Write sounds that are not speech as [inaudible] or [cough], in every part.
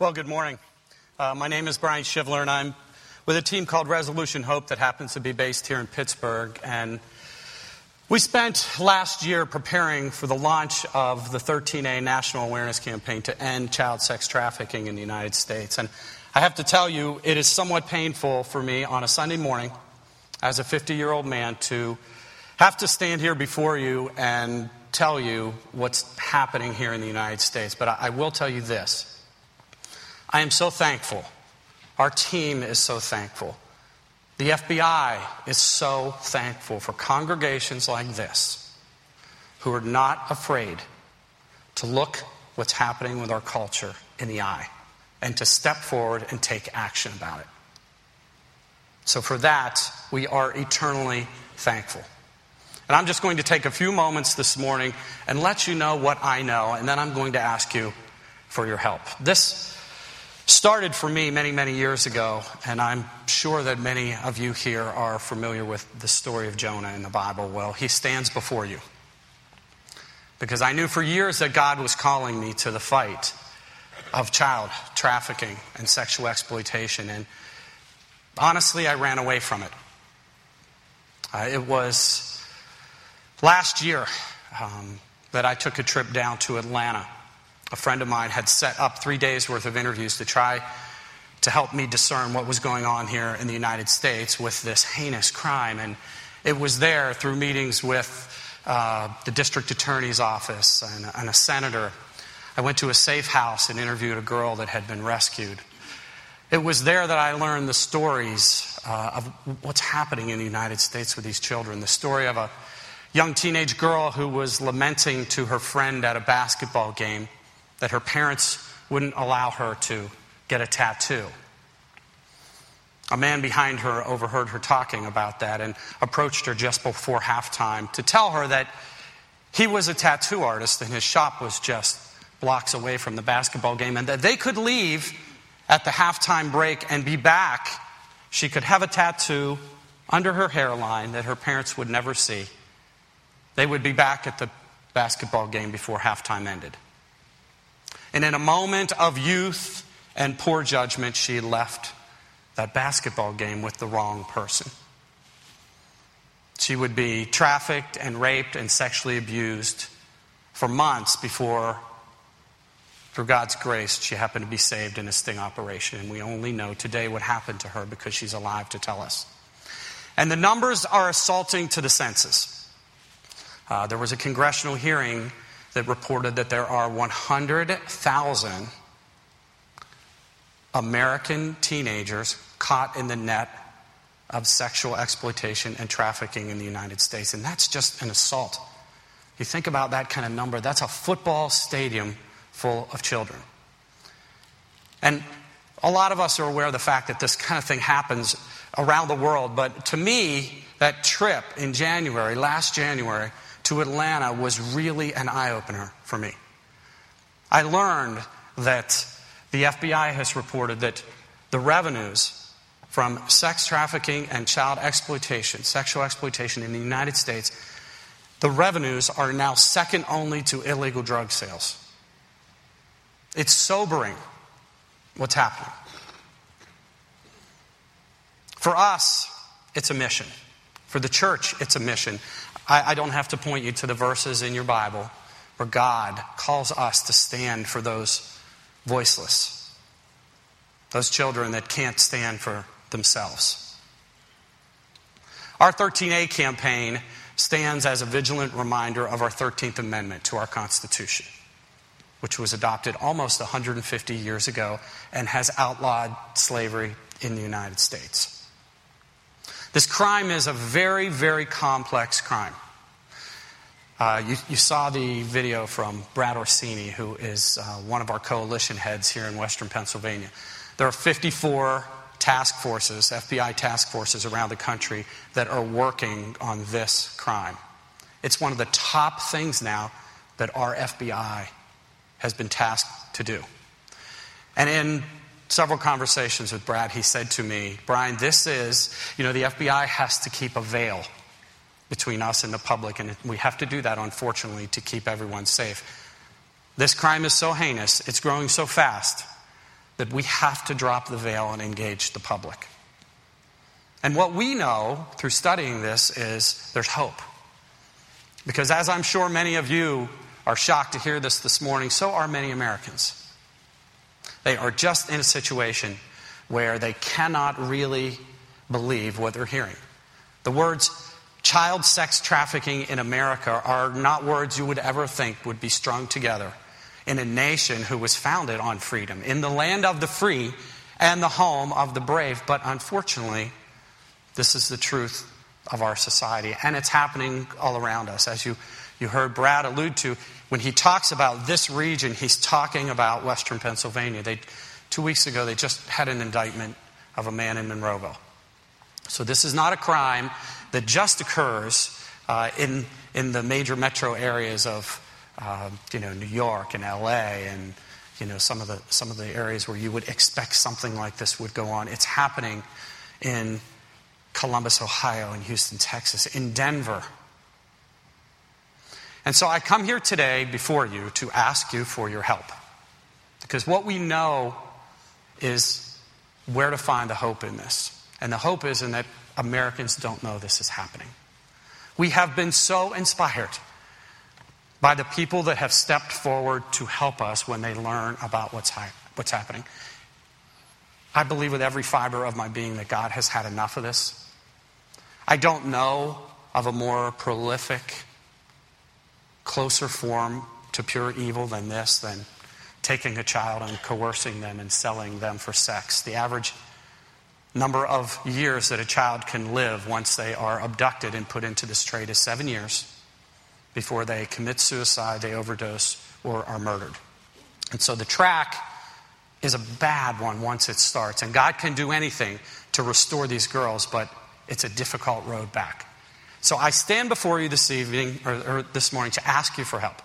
Well, good morning. Uh, my name is Brian Shivler, and I'm with a team called Resolution Hope that happens to be based here in Pittsburgh. And we spent last year preparing for the launch of the 13A National Awareness Campaign to end child sex trafficking in the United States. And I have to tell you, it is somewhat painful for me on a Sunday morning as a 50 year old man to have to stand here before you and tell you what's happening here in the United States. But I, I will tell you this. I am so thankful. Our team is so thankful. The FBI is so thankful for congregations like this who are not afraid to look what's happening with our culture in the eye and to step forward and take action about it. So, for that, we are eternally thankful. And I'm just going to take a few moments this morning and let you know what I know, and then I'm going to ask you for your help. This started for me many, many years ago, and I'm sure that many of you here are familiar with the story of Jonah in the Bible. Well, he stands before you. Because I knew for years that God was calling me to the fight of child trafficking and sexual exploitation, and honestly, I ran away from it. Uh, it was last year um, that I took a trip down to Atlanta a friend of mine had set up three days worth of interviews to try to help me discern what was going on here in the United States with this heinous crime. And it was there through meetings with uh, the district attorney's office and, and, a senator. I went to a safe house and interviewed a girl that had been rescued. It was there that I learned the stories uh, of what's happening in the United States with these children. The story of a young teenage girl who was lamenting to her friend at a basketball game that her parents wouldn't allow her to get a tattoo. A man behind her overheard her talking about that and approached her just before halftime to tell her that he was a tattoo artist and his shop was just blocks away from the basketball game and that they could leave at the halftime break and be back. She could have a tattoo under her hairline that her parents would never see. They would be back at the basketball game before halftime ended. And in a moment of youth and poor judgment, she left that basketball game with the wrong person. She would be trafficked and raped and sexually abused for months before, through God's grace, she happened to be saved in a sting operation. And we only know today what happened to her because she's alive to tell us. And the numbers are assaulting to the senses. Uh, there was a congressional hearing that reported that there are 100,000 American teenagers caught in the net of sexual exploitation and trafficking in the United States. And that's just an assault. You think about that kind of number, that's a football stadium full of children. And a lot of us are aware of the fact that this kind of thing happens around the world, but to me, that trip in January, last January, to Atlanta was really an eye opener for me. I learned that the FBI has reported that the revenues from sex trafficking and child exploitation, sexual exploitation in the United States, the revenues are now second only to illegal drug sales. It's sobering what's happening. For us, it's a mission. For the church, it's a mission. I, I don't have to point you to the verses in your Bible where God calls us to stand for those voiceless, those children that can't stand for themselves. Our 13A campaign stands as a vigilant reminder of our 13th Amendment to our Constitution, which was adopted almost 150 years ago and has outlawed slavery in the United States. This crime is a very, very complex crime. Uh, you, you, saw the video from Brad Orsini, who is uh, one of our coalition heads here in Western Pennsylvania. There are 54 task forces, FBI task forces around the country that are working on this crime. It's one of the top things now that our FBI has been tasked to do. And in several conversations with Brad, he said to me, Brian, this is, you know, the FBI has to keep a veil between us and the public, and we have to do that, unfortunately, to keep everyone safe. This crime is so heinous, it's growing so fast, that we have to drop the veil and engage the public. And what we know through studying this is there's hope. Because as I'm sure many of you are shocked to hear this this morning, so are many Americans. They are just in a situation where they cannot really believe what they're hearing. The words child sex trafficking in America are not words you would ever think would be strung together in a nation who was founded on freedom, in the land of the free and the home of the brave. But unfortunately, this is the truth of our society, and it's happening all around us. As you, you heard Brad allude to, when he talks about this region, he's talking about Western Pennsylvania. They, two weeks ago, they just had an indictment of a man in Monroeville. So this is not a crime that just occurs uh, in, in the major metro areas of uh, you know, New York and LA and you know, some, of the, some of the areas where you would expect something like this would go on. It's happening in Columbus, Ohio, in Houston, Texas, in Denver. And so I come here today before you to ask you for your help. Because what we know is where to find the hope in this. And the hope is in that Americans don't know this is happening. We have been so inspired by the people that have stepped forward to help us when they learn about what's, ha- what's happening. I believe with every fiber of my being that God has had enough of this. I don't know of a more prolific, closer form to pure evil than this, than taking a child and coercing them and selling them for sex. The average number of years that a child can live once they are abducted and put into this trade is seven years before they commit suicide, they overdose, or are murdered. And so the track is a bad one once it starts. And God can do anything to restore these girls, but it's a difficult road back. So I stand before you this evening, or, or this morning, to ask you for help.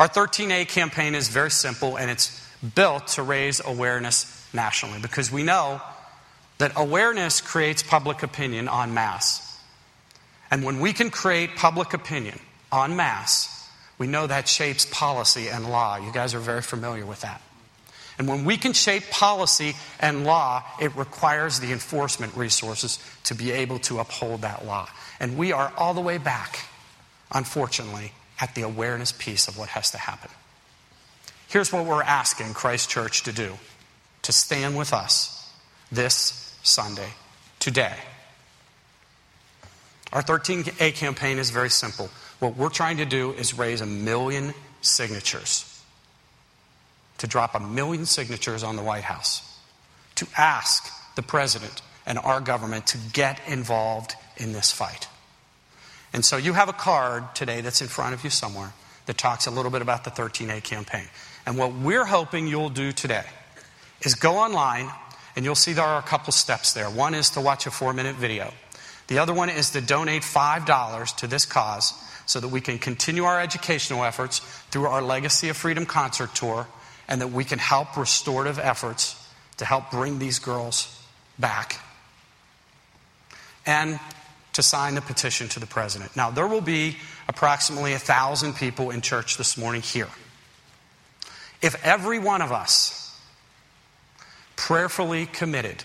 Our 13A campaign is very simple, and it's built to raise awareness nationally because we know that awareness creates public opinion en masse. And when we can create public opinion en masse, we know that shapes policy and law. You guys are very familiar with that. And when we can shape policy and law, it requires the enforcement resources to be able to uphold that law. And we are all the way back, unfortunately, at the awareness piece of what has to happen. Here's what we're asking Christ Church to do to stand with us this Sunday, today. Our 13A campaign is very simple. What we're trying to do is raise a million signatures, to drop a million signatures on the White House, to ask the president and our government to get involved in this fight. And so you have a card today that's in front of you somewhere that talks a little bit about the 13A campaign. And what we're hoping you'll do today is go online and you'll see there are a couple steps there. One is to watch a four minute video. The other one is to donate $5 to this cause so that we can continue our educational efforts through our Legacy of Freedom concert tour and that we can help restorative efforts to help bring these girls back. And to sign the petition to the president. Now, there will be approximately a thousand people in church this morning here. If every one of us prayerfully committed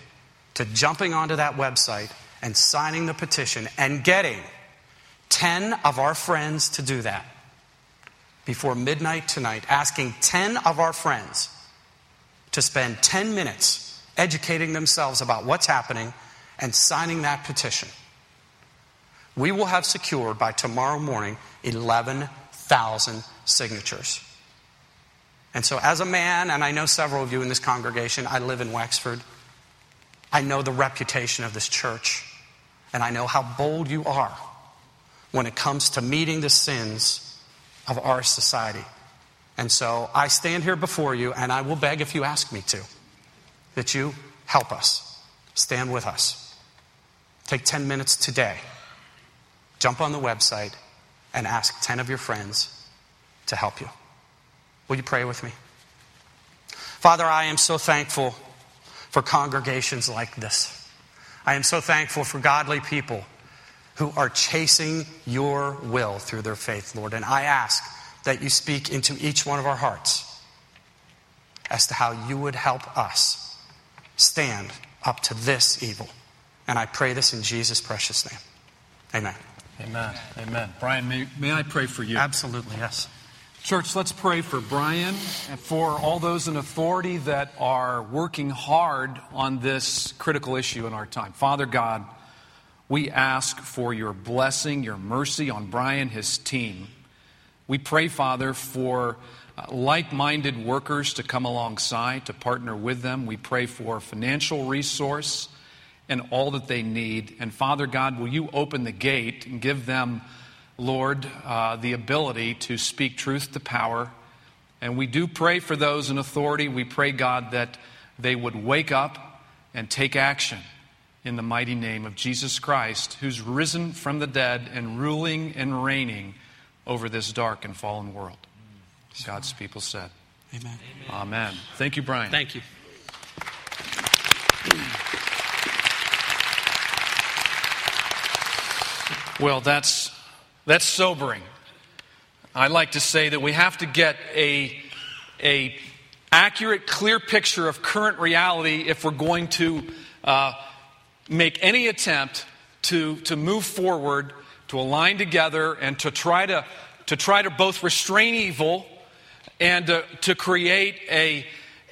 to jumping onto that website and signing the petition and getting 10 of our friends to do that before midnight tonight, asking 10 of our friends to spend 10 minutes educating themselves about what's happening and signing that petition, we will have secured by tomorrow morning 11,000 signatures. And so, as a man, and I know several of you in this congregation, I live in Wexford. I know the reputation of this church. And I know how bold you are when it comes to meeting the sins of our society. And so I stand here before you, and I will beg if you ask me to, that you help us, stand with us. Take 10 minutes today, jump on the website, and ask 10 of your friends to help you. Will you pray with me? Father, I am so thankful for congregations like this. I am so thankful for godly people who are chasing your will through their faith, Lord. And I ask that you speak into each one of our hearts as to how you would help us stand up to this evil. And I pray this in Jesus' precious name. Amen. Amen. Amen. Brian, may, may I pray for you? Absolutely, yes. Church, let's pray for Brian and for all those in authority that are working hard on this critical issue in our time. Father God, we ask for your blessing, your mercy on Brian, his team. We pray, Father, for uh, like minded workers to come alongside, to partner with them. We pray for financial resource and all that they need. And Father God, will you open the gate and give them, Lord, uh, the ability to speak truth to power? And we do pray for those in authority. We pray, God, that they would wake up and take action in the mighty name of Jesus Christ, who's risen from the dead and ruling and reigning over this dark and fallen world. God's people said. Amen. Amen. Thank you, Brian. Thank you. Well, that's, that's sobering. I like to say that we have to get a, a accurate, clear picture of current reality if we're going to uh, make any attempt to, to move forward, to align together, and to try to, to try to both restrain evil and uh, to create a,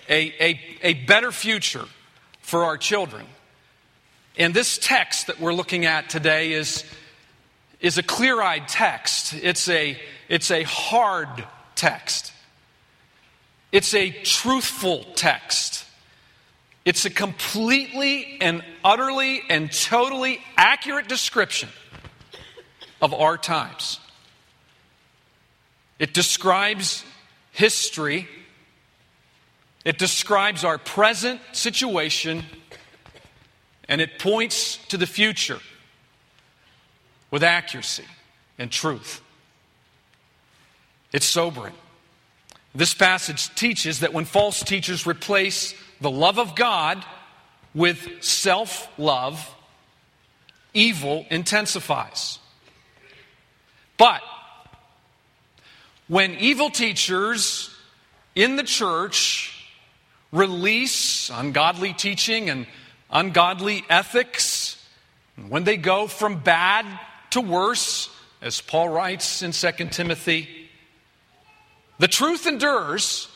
a, a, a better future for our children. And this text that we're looking at today is, is a clear eyed text. It's a, it's a hard text. It's a truthful text. It's a completely and utterly and totally accurate description of our times. It describes history, it describes our present situation, and it points to the future with accuracy and truth. It's sobering. This passage teaches that when false teachers replace the love of God with self love, evil intensifies. But when evil teachers in the church release ungodly teaching and ungodly ethics, when they go from bad to worse, as Paul writes in 2 Timothy. The truth endures,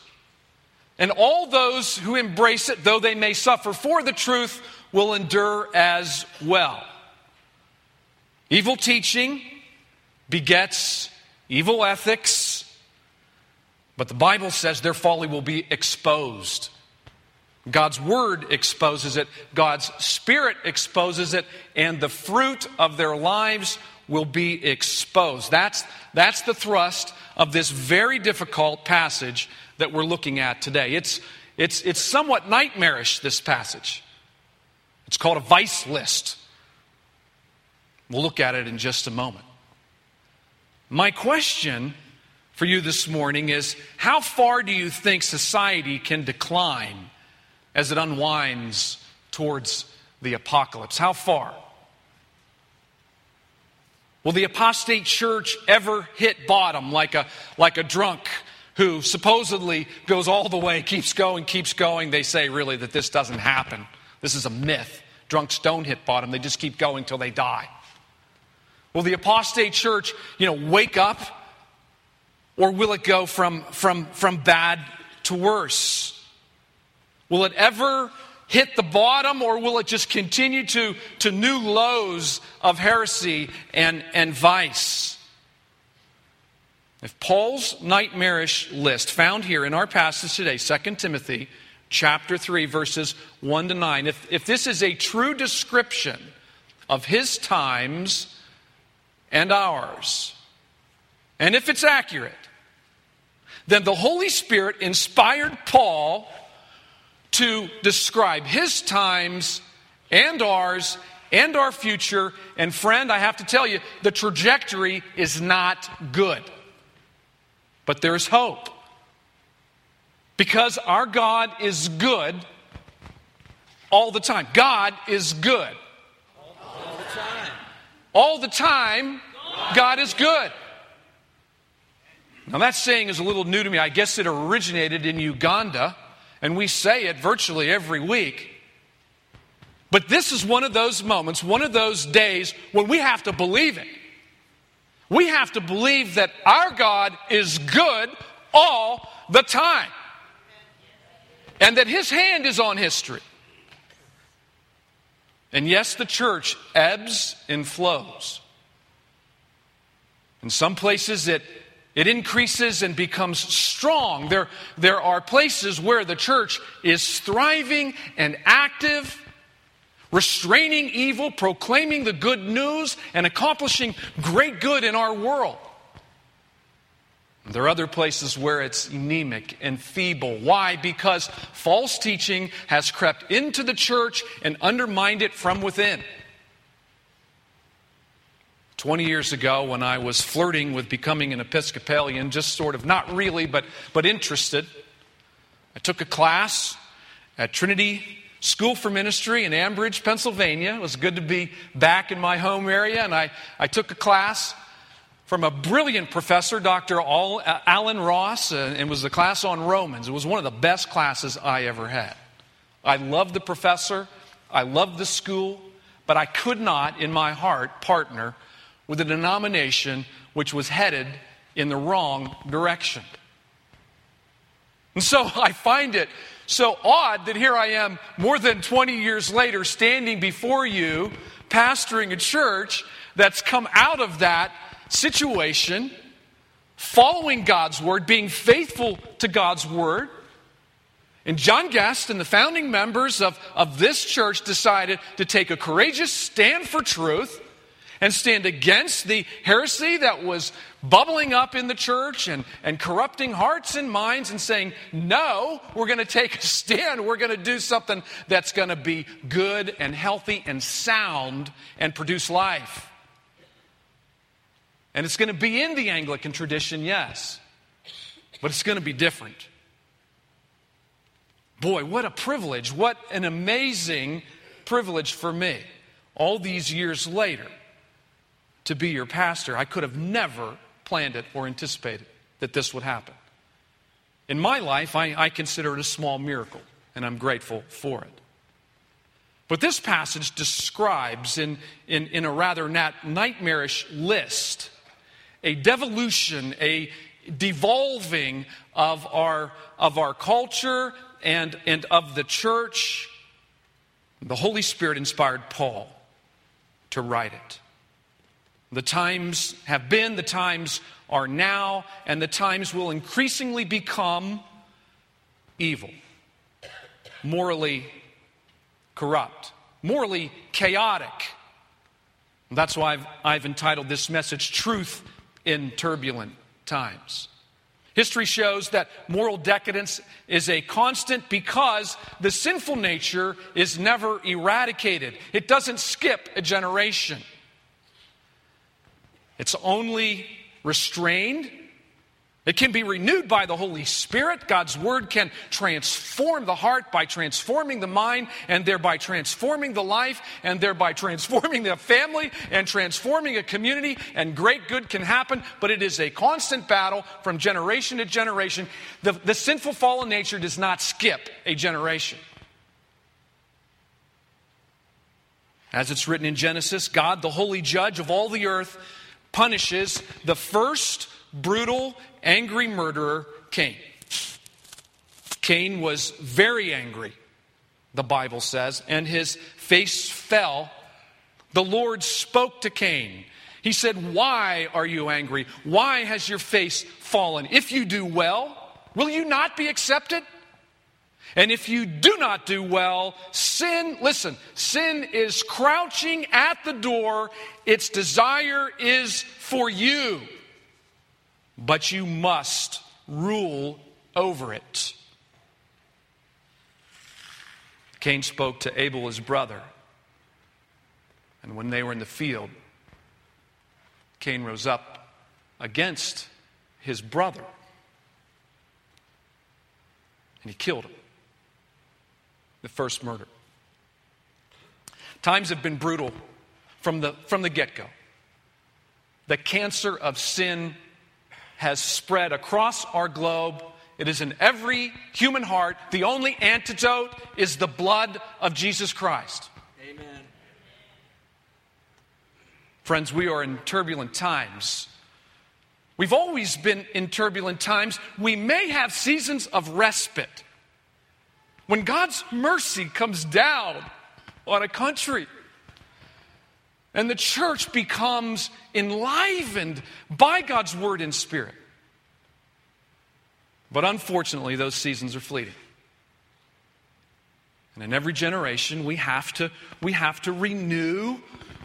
and all those who embrace it, though they may suffer for the truth, will endure as well. Evil teaching begets evil ethics, but the Bible says their folly will be exposed. God's Word exposes it, God's Spirit exposes it, and the fruit of their lives will be exposed. That's, that's the thrust of this very difficult passage that we're looking at today. It's, it's, it's somewhat nightmarish, this passage. It's called a vice list. We'll look at it in just a moment. My question for you this morning is how far do you think society can decline as it unwinds towards the apocalypse. How far? Will the apostate church ever hit bottom like a, like a drunk who supposedly goes all the way, keeps going, keeps going? They say really that this doesn't happen. This is a myth. Drunks don't hit bottom, they just keep going till they die. Will the apostate church, you know, wake up? Or will it go from, from, from bad to worse? Will it ever hit the bottom or will it just continue to, to new lows of heresy and, and vice? If Paul's nightmarish list found here in our passage today, 2 Timothy chapter 3, verses 1 to 9, if, if this is a true description of his times and ours, and if it's accurate, then the Holy Spirit inspired Paul to describe his times and ours and our future. And friend, I have to tell you, the trajectory is not good. But there's hope. Because our God is good all the time. God is good. All the time. All the time, God is good. Now, that saying is a little new to me. I guess it originated in Uganda. And we say it virtually every week. But this is one of those moments, one of those days when we have to believe it. We have to believe that our God is good all the time and that His hand is on history. And yes, the church ebbs and flows. In some places, it, it increases and becomes strong. There, there are places where the church is thriving and active, restraining evil, proclaiming the good news, and accomplishing great good in our world. There are other places where it's anemic and feeble. Why? Because false teaching has crept into the church and undermined it from within. 20 years ago, when I was flirting with becoming an Episcopalian, just sort of not really, but, but interested, I took a class at Trinity School for Ministry in Ambridge, Pennsylvania. It was good to be back in my home area, and I, I took a class from a brilliant professor, Dr. Alan Ross, uh, and it was a class on Romans. It was one of the best classes I ever had. I loved the professor, I loved the school, but I could not, in my heart, partner with a denomination which was headed in the wrong direction. And so [laughs] I find it so odd that here I am, more than 20 years later, standing before you, pastoring a church that's come out of that situation, following God's word, being faithful to God's word. And John Guest and the founding members of, of this church decided to take a courageous stand for truth and stand against the heresy that was bubbling up in the church and, and corrupting hearts and minds and saying, no, we're going to take a stand. We're going to do something that's going to be good and healthy and sound and produce life. And it's going to be in the Anglican tradition, yes, but it's going to be different. Boy, what a privilege. What an amazing privilege for me, all these years later, to be your pastor. I could have never planned it or anticipated that this would happen. In my life, I, I consider it a small miracle, and I'm grateful for it. But this passage describes, in, in, in a rather nat- nightmarish list, a devolution, a devolving of our, of our culture and, and of the church. The Holy Spirit inspired Paul to write it. The times have been, the times are now, and the times will increasingly become evil, morally corrupt, morally chaotic. That's why I've, I've entitled this message Truth in turbulent times. History shows that moral decadence is a constant because the sinful nature is never eradicated. It doesn't skip a generation. It's only restrained it can be renewed by the Holy Spirit. God's Word can transform the heart by transforming the mind and thereby transforming the life and thereby transforming the family and transforming a community. And great good can happen, but it is a constant battle from generation to generation. The, the sinful fallen nature does not skip a generation. As it's written in Genesis, God, the holy judge of all the earth, punishes the first brutal, angry murderer, Cain. Cain was very angry, the Bible says, and his face fell. The Lord spoke to Cain. He said, Why are you angry? Why has your face fallen? If you do well, will you not be accepted? And if you do not do well, sin, listen, sin is crouching at the door. Its desire is for you but you must rule over it. Cain spoke to Abel, his brother. And when they were in the field, Cain rose up against his brother and he killed him. The first murder. Times have been brutal from the, from the get go. The cancer of sin has spread across our globe It is in every human heart. The only antidote is the blood of Jesus Christ. Amen. Friends, we are in turbulent times. We've always been in turbulent times. We may have seasons of respite. When God's mercy comes down on a country and the church becomes enlivened by God's word and spirit. But unfortunately, those seasons are fleeting. And in every generation, we have to, we have to renew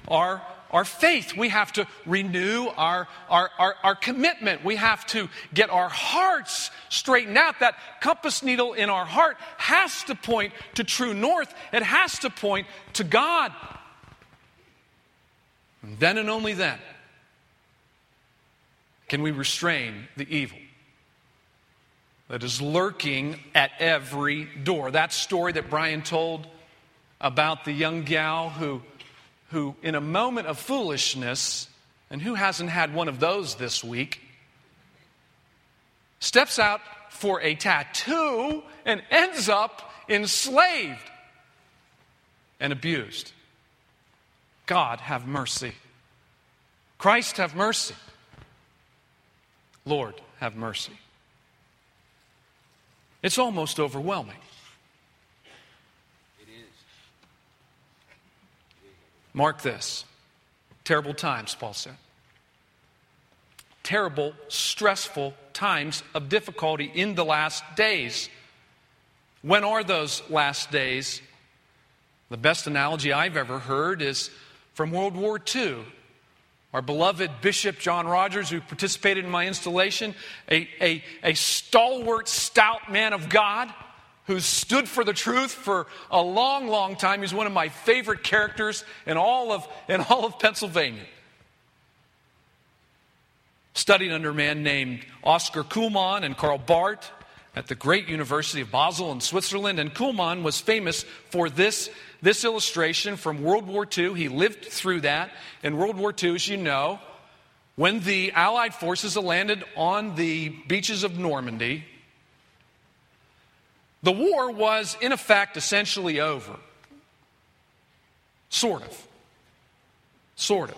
our our faith. We have to renew our, our, our, our, commitment. We have to get our hearts straightened out. That compass needle in our heart has to point to true north, it has to point to God. And then and only then can we restrain the evil that is lurking at every door. That story that Brian told about the young gal who who, in a moment of foolishness, and who hasn't had one of those this week, steps out for a tattoo and ends up enslaved and abused. God have mercy. Christ have mercy. Lord have mercy. It's almost overwhelming. Mark this terrible times, Paul said. Terrible, stressful times of difficulty in the last days. When are those last days? The best analogy I've ever heard is from World War II. Our beloved Bishop John Rodgers, who participated in my installation, a, a, a stalwart, stout man of God who's stood for the truth for a long, long time. He's one of my favorite characters in all of, in all of Pennsylvania. Studied under a man named Oscar Cullmann and Karl Barth at the great University of Basel in Switzerland. And Kuhlmann was famous for this, this illustration from World War II. He lived through that. In World War II, as you know, when the Allied forces landed on the beaches of Normandy, the war was, in effect, essentially over. Sort of. Sort of.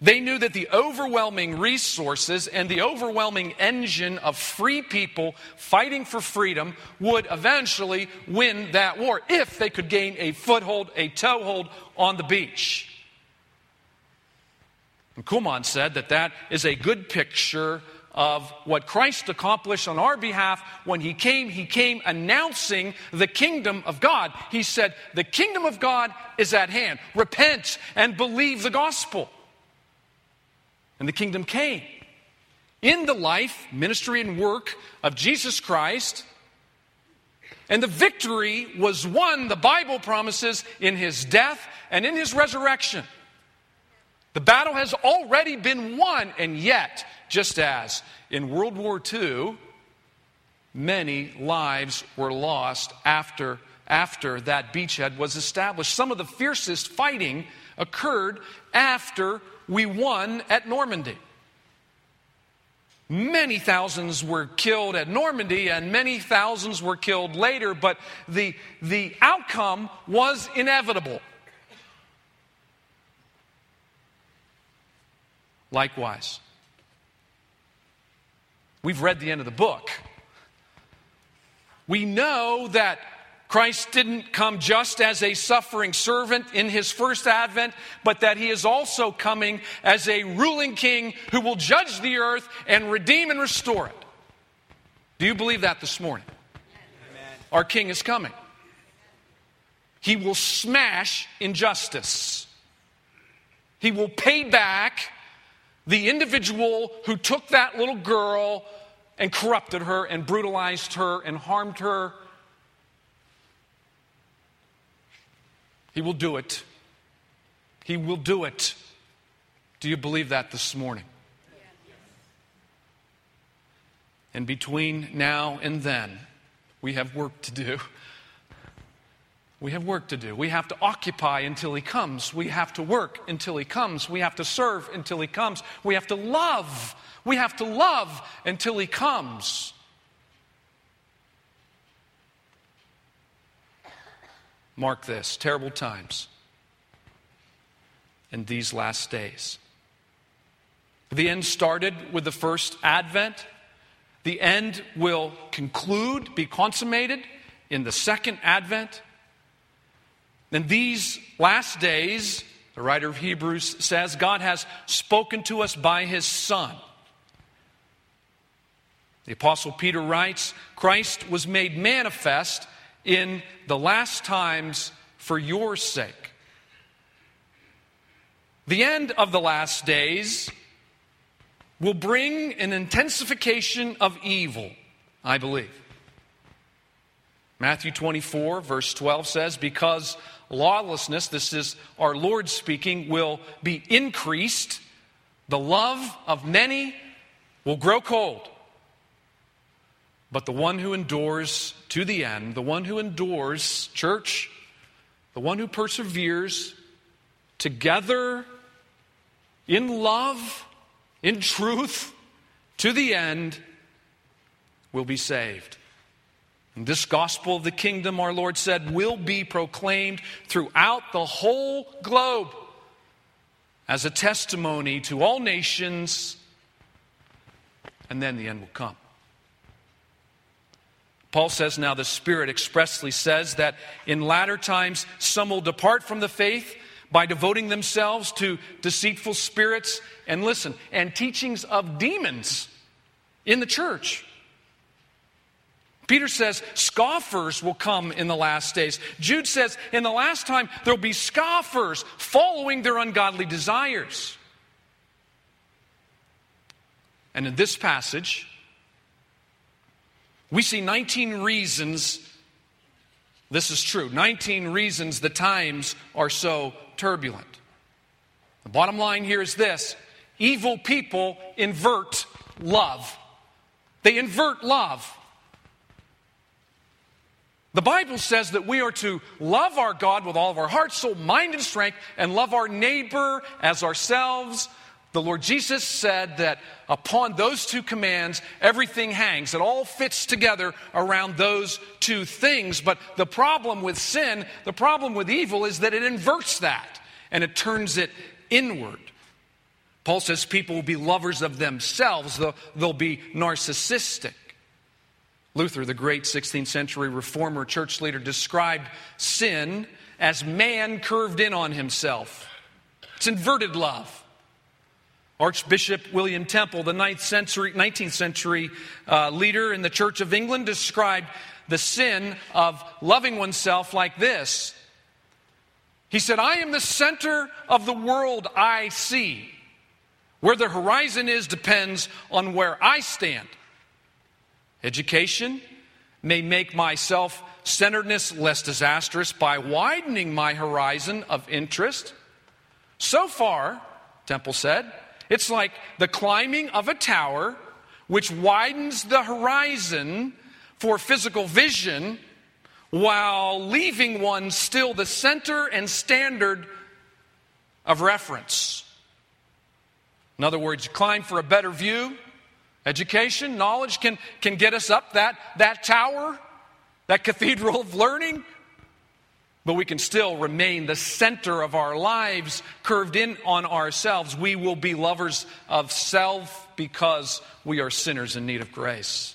They knew that the overwhelming resources and the overwhelming engine of free people fighting for freedom would eventually win that war if they could gain a foothold, a toehold on the beach. And Cullmann said that that is a good picture of what Christ accomplished on our behalf when he came. He came announcing the kingdom of God. He said, The kingdom of God is at hand. Repent and believe the gospel. And the kingdom came. In the life, ministry, and work of Jesus Christ, and the victory was won, the Bible promises, in his death and in his resurrection. The battle has already been won, and yet just as in World War II, many lives were lost after, after that beachhead was established. Some of the fiercest fighting occurred after we won at Normandy. Many thousands were killed at Normandy, and many thousands were killed later, but the, the outcome was inevitable. Likewise, We've read the end of the book. We know that Christ didn't come just as a suffering servant in his first advent, but that he is also coming as a ruling king who will judge the earth and redeem and restore it. Do you believe that this morning? Amen. Our king is coming. He will smash injustice. He will pay back the individual who took that little girl and corrupted her and brutalized her and harmed her. He will do it. He will do it. Do you believe that this morning? And between now and then, we have work to do. We have work to do. We have to occupy until He comes. We have to work until He comes. We have to serve until He comes. We have to love. We have to love until He comes. Mark this terrible times in these last days. The end started with the first advent. The end will conclude, be consummated in the second advent. In these last days, the writer of Hebrews says, God has spoken to us by his Son. The Apostle Peter writes, Christ was made manifest in the last times for your sake. The end of the last days will bring an intensification of evil, I believe. Matthew 24, verse 12 says, Because lawlessness, this is our Lord speaking, will be increased, the love of many will grow cold. But the one who endures to the end, the one who endures, church, the one who perseveres together in love, in truth, to the end, will be saved. This gospel of the kingdom, our Lord said, will be proclaimed throughout the whole globe as a testimony to all nations, and then the end will come. Paul says now the Spirit expressly says that in latter times some will depart from the faith by devoting themselves to deceitful spirits and listen, and teachings of demons in the church. Peter says scoffers will come in the last days. Jude says in the last time there'll be scoffers following their ungodly desires. And in this passage, we see 19 reasons this is true. 19 reasons the times are so turbulent. The bottom line here is this evil people invert love. They invert love. The Bible says that we are to love our God with all of our heart, soul, mind, and strength, and love our neighbor as ourselves. The Lord Jesus said that upon those two commands, everything hangs. It all fits together around those two things. But the problem with sin, the problem with evil, is that it inverts that and it turns it inward. Paul says people will be lovers of themselves, they'll, they'll be narcissistic. Luther, the great 16th century reformer church leader, described sin as man curved in on himself. It's inverted love. Archbishop William Temple, the 9th century, 19th century uh, leader in the Church of England, described the sin of loving oneself like this. He said, I am the center of the world I see. Where the horizon is depends on where I stand. Education may make my self centeredness less disastrous by widening my horizon of interest. So far, Temple said, it's like the climbing of a tower which widens the horizon for physical vision while leaving one still the center and standard of reference. In other words, you climb for a better view. Education, knowledge can, can get us up that, that tower, that cathedral of learning but we can still remain the center of our lives, curved in on ourselves. We will be lovers of self because we are sinners in need of grace.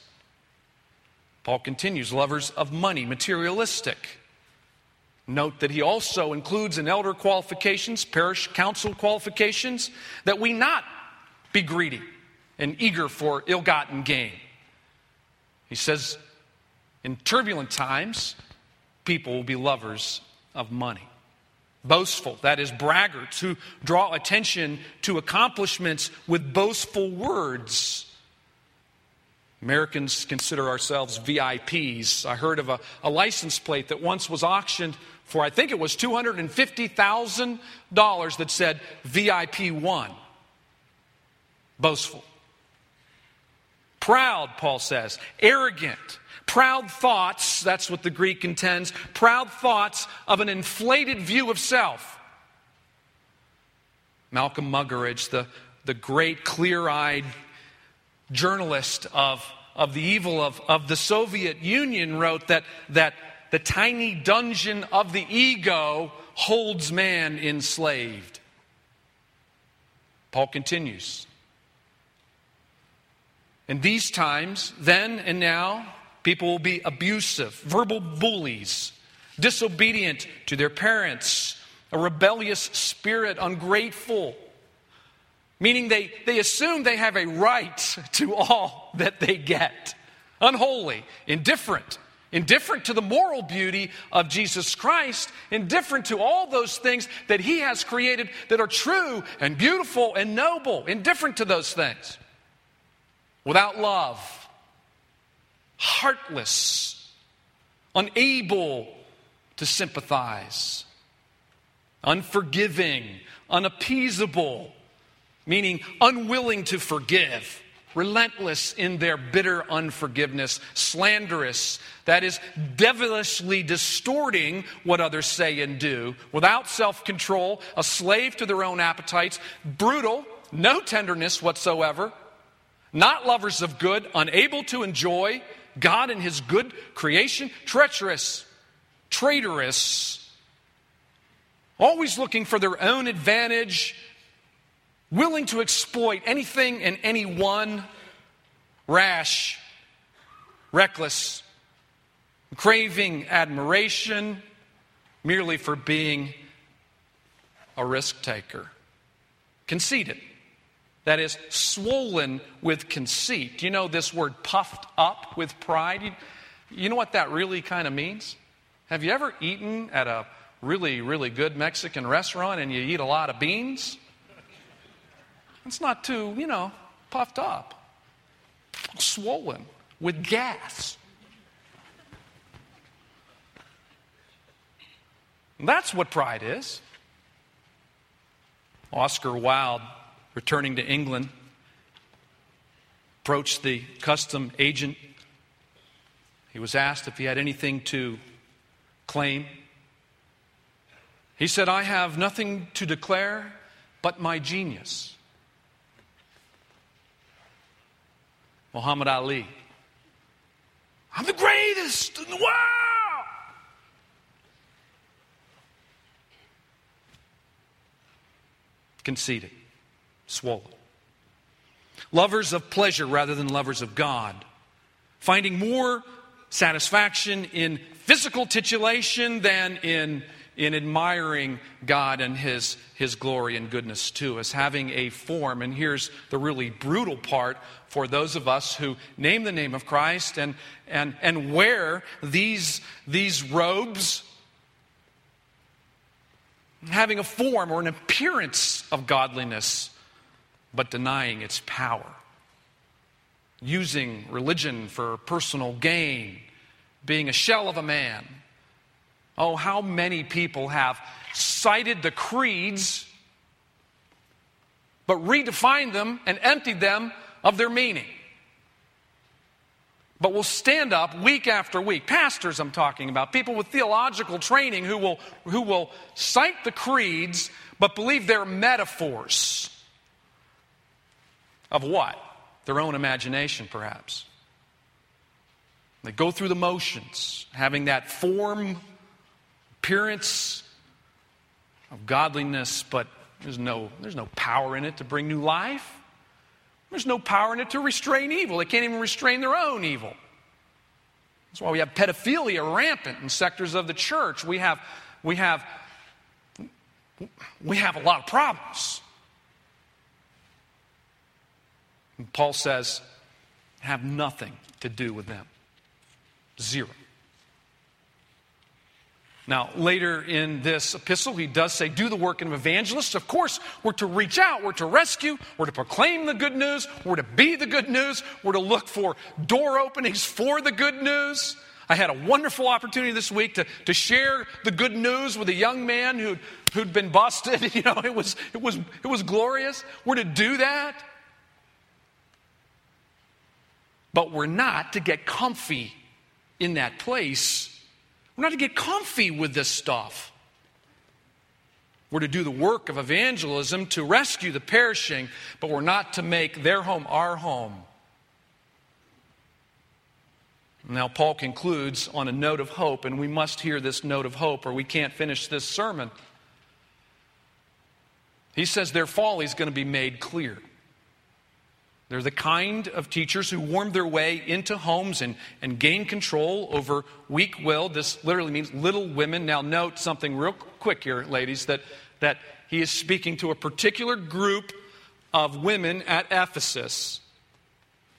Paul continues lovers of money, materialistic. Note that he also includes in elder qualifications, parish council qualifications, that we not be greedy and eager for ill gotten gain. He says, in turbulent times, people will be lovers of money. Boastful, that is, braggarts who draw attention to accomplishments with boastful words. Americans consider ourselves VIPs. I heard of a, a license plate that once was auctioned for, I think it was $250,000 that said VIP 1. Boastful. Proud, Paul says. Arrogant Proud thoughts, that's what the Greek intends, proud thoughts of an inflated view of self. Malcolm Muggeridge, the, the great clear eyed journalist of, of the evil of, of the Soviet Union, wrote that, that the tiny dungeon of the ego holds man enslaved. Paul continues. In these times, then and now, people will be abusive, verbal bullies, disobedient to their parents, a rebellious spirit, ungrateful, meaning they, they assume they have a right [laughs] to all that they get, unholy, indifferent, indifferent to the moral beauty of Jesus Christ, indifferent to all those things that He has created that are true and beautiful and noble, indifferent to those things, without love, heartless, unable to sympathize, unforgiving, unappeasable, meaning unwilling to forgive relentless in their bitter unforgiveness, slanderous, that is, devilishly distorting what others say and do, without self control, a slave to their own appetites, brutal, no tenderness whatsoever, not lovers of good, unable to enjoy God and His good creation, treacherous, traitorous, always looking for their own advantage willing to exploit anything and anyone, rash, reckless, craving admiration merely for being a risk taker, conceited. That is, swollen with conceit. You know this word puffed up with pride? You, know what that really kind of means? Have you ever eaten at a really, really good Mexican restaurant and you eat a lot of beans? It's not too, you know, puffed up, swollen with gas. That's what pride is. Oscar Wilde, returning to England, approached the custom agent. He was asked if he had anything to claim. He said, I have nothing to declare but my genius. Muhammad Ali. I'm the greatest in the world. Conceited, swollen. Lovers of pleasure rather than lovers of God. Finding more satisfaction in physical titillation than in in admiring God and His, His glory and goodness to us, having a form. And here's the really brutal part for those of us who name the name of Christ and, and, and wear these, these robes, having a form or an appearance of godliness, but denying its power. Using religion for personal gain, being a shell of a man Oh, how many people have cited the creeds, but redefined them and emptied them of their meaning. But will stand up week after week, pastors I'm talking about, people with theological training who will, who will cite the creeds, but believe they're metaphors of what? Their own imagination, perhaps. They go through the motions, having that form appearance of godliness, but there's no, there's no power in it to bring new life. There's no power in it to restrain evil. They can't even restrain their own evil. That's why we have pedophilia rampant in sectors of the church. We have, we have, we have a lot of problems. Paul says, have nothing to do with them. Zero. Now, later in this epistle, he does say, Do the work of an evangelist. Of course, we're to reach out, we're to rescue, we're to proclaim the good news, we're to be the good news, we're to look for door openings for the good news. I had a wonderful opportunity this week to, to share the good news with a young man who'd, who'd been busted. [laughs] You know, it was, it, was, it was glorious. We're to do that. But we're not to get comfy in that place we're not to get comfy with this stuff. We're to do the work of evangelism to rescue the perishing, but we're not to make their home our home. Now, Paul concludes on a note of hope, and we must hear this note of hope or we can't finish this sermon. He says their folly is going to be made clear. They're the kind of teachers who worm their way into homes and, and gain control over weak will. This literally means little women. Now, note something real quick here, ladies, that, that he is speaking to a particular group of women at Ephesus.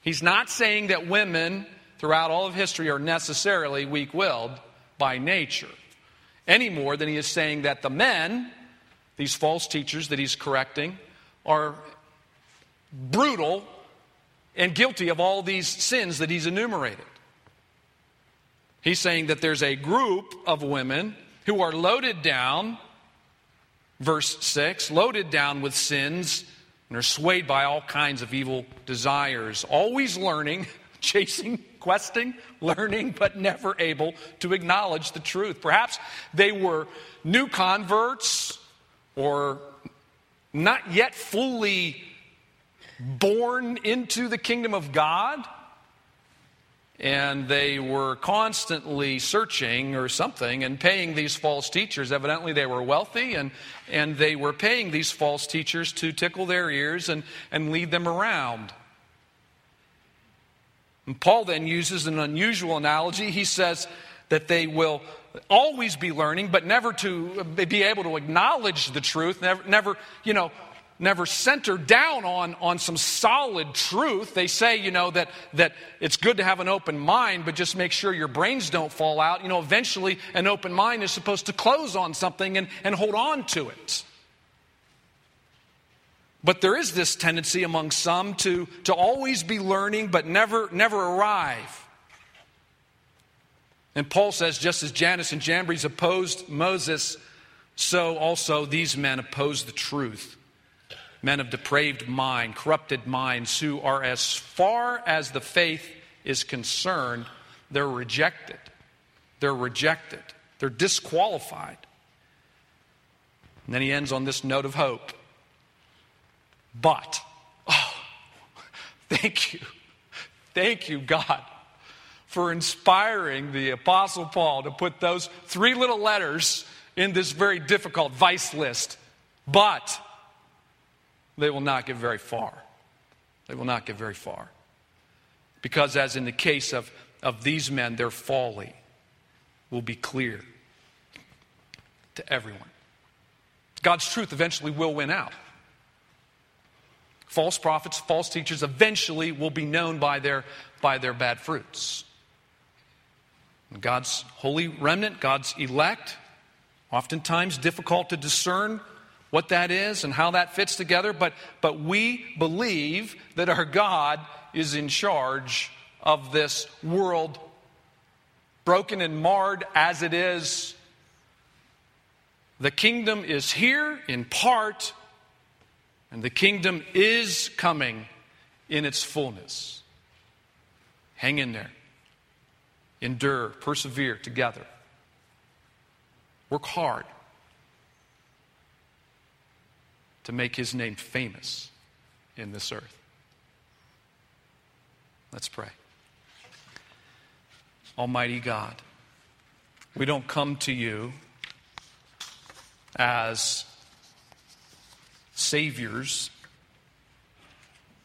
He's not saying that women throughout all of history are necessarily weak willed by nature, any more than he is saying that the men, these false teachers that he's correcting, are brutal and guilty of all these sins that he's enumerated. He's saying that there's a group of women who are loaded down, verse 6, loaded down with sins and are swayed by all kinds of evil desires, always learning, [laughs] chasing, questing, learning, but never able to acknowledge the truth. Perhaps they were new converts or not yet fully born into the kingdom of God. And they were constantly searching or something and paying these false teachers. Evidently, they were wealthy and, and they were paying these false teachers to tickle their ears and, and lead them around. And Paul then uses an unusual analogy. He says that they will always be learning, but never to be able to acknowledge the truth, never, never you know, never center down on, on some solid truth. They say, you know, that, that it's good to have an open mind, but just make sure your brains don't fall out. You know, eventually an open mind is supposed to close on something and, and hold on to it. But there is this tendency among some to, to always be learning but never, never arrive. And Paul says, just as Jannes and Jambres opposed Moses, so also these men oppose the truth men of depraved mind, corrupted minds, who are as far as the faith is concerned, they're rejected. They're rejected. They're disqualified. And then he ends on this note of hope. But, oh, [laughs] thank you. Thank you, God, for inspiring the Apostle Paul to put those three little letters in this very difficult vice list. But, they will not get very far. They will not get very far. Because, as in the case of, of these men, their folly will be clear to everyone. God's truth eventually will win out. False prophets, false teachers eventually will be known by their, by their bad fruits. God's holy remnant, God's elect, oftentimes difficult to discern what that is and how that fits together, but, but we believe that our God is in charge of this world, broken and marred as it is. The kingdom is here in part, and the kingdom is coming in its fullness. Hang in there, endure, persevere together. Work hard to make his name famous in this earth. Let's pray. Almighty God, we don't come to you as saviors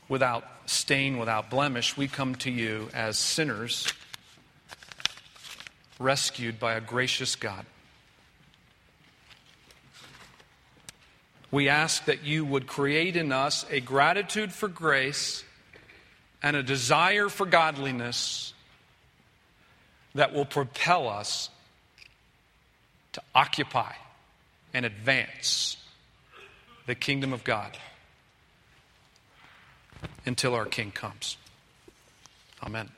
without stain, without blemish. We come to you as sinners rescued by a gracious God. We ask that you would create in us a gratitude for grace and a desire for godliness that will propel us to occupy and advance the kingdom of God until our King comes. Amen.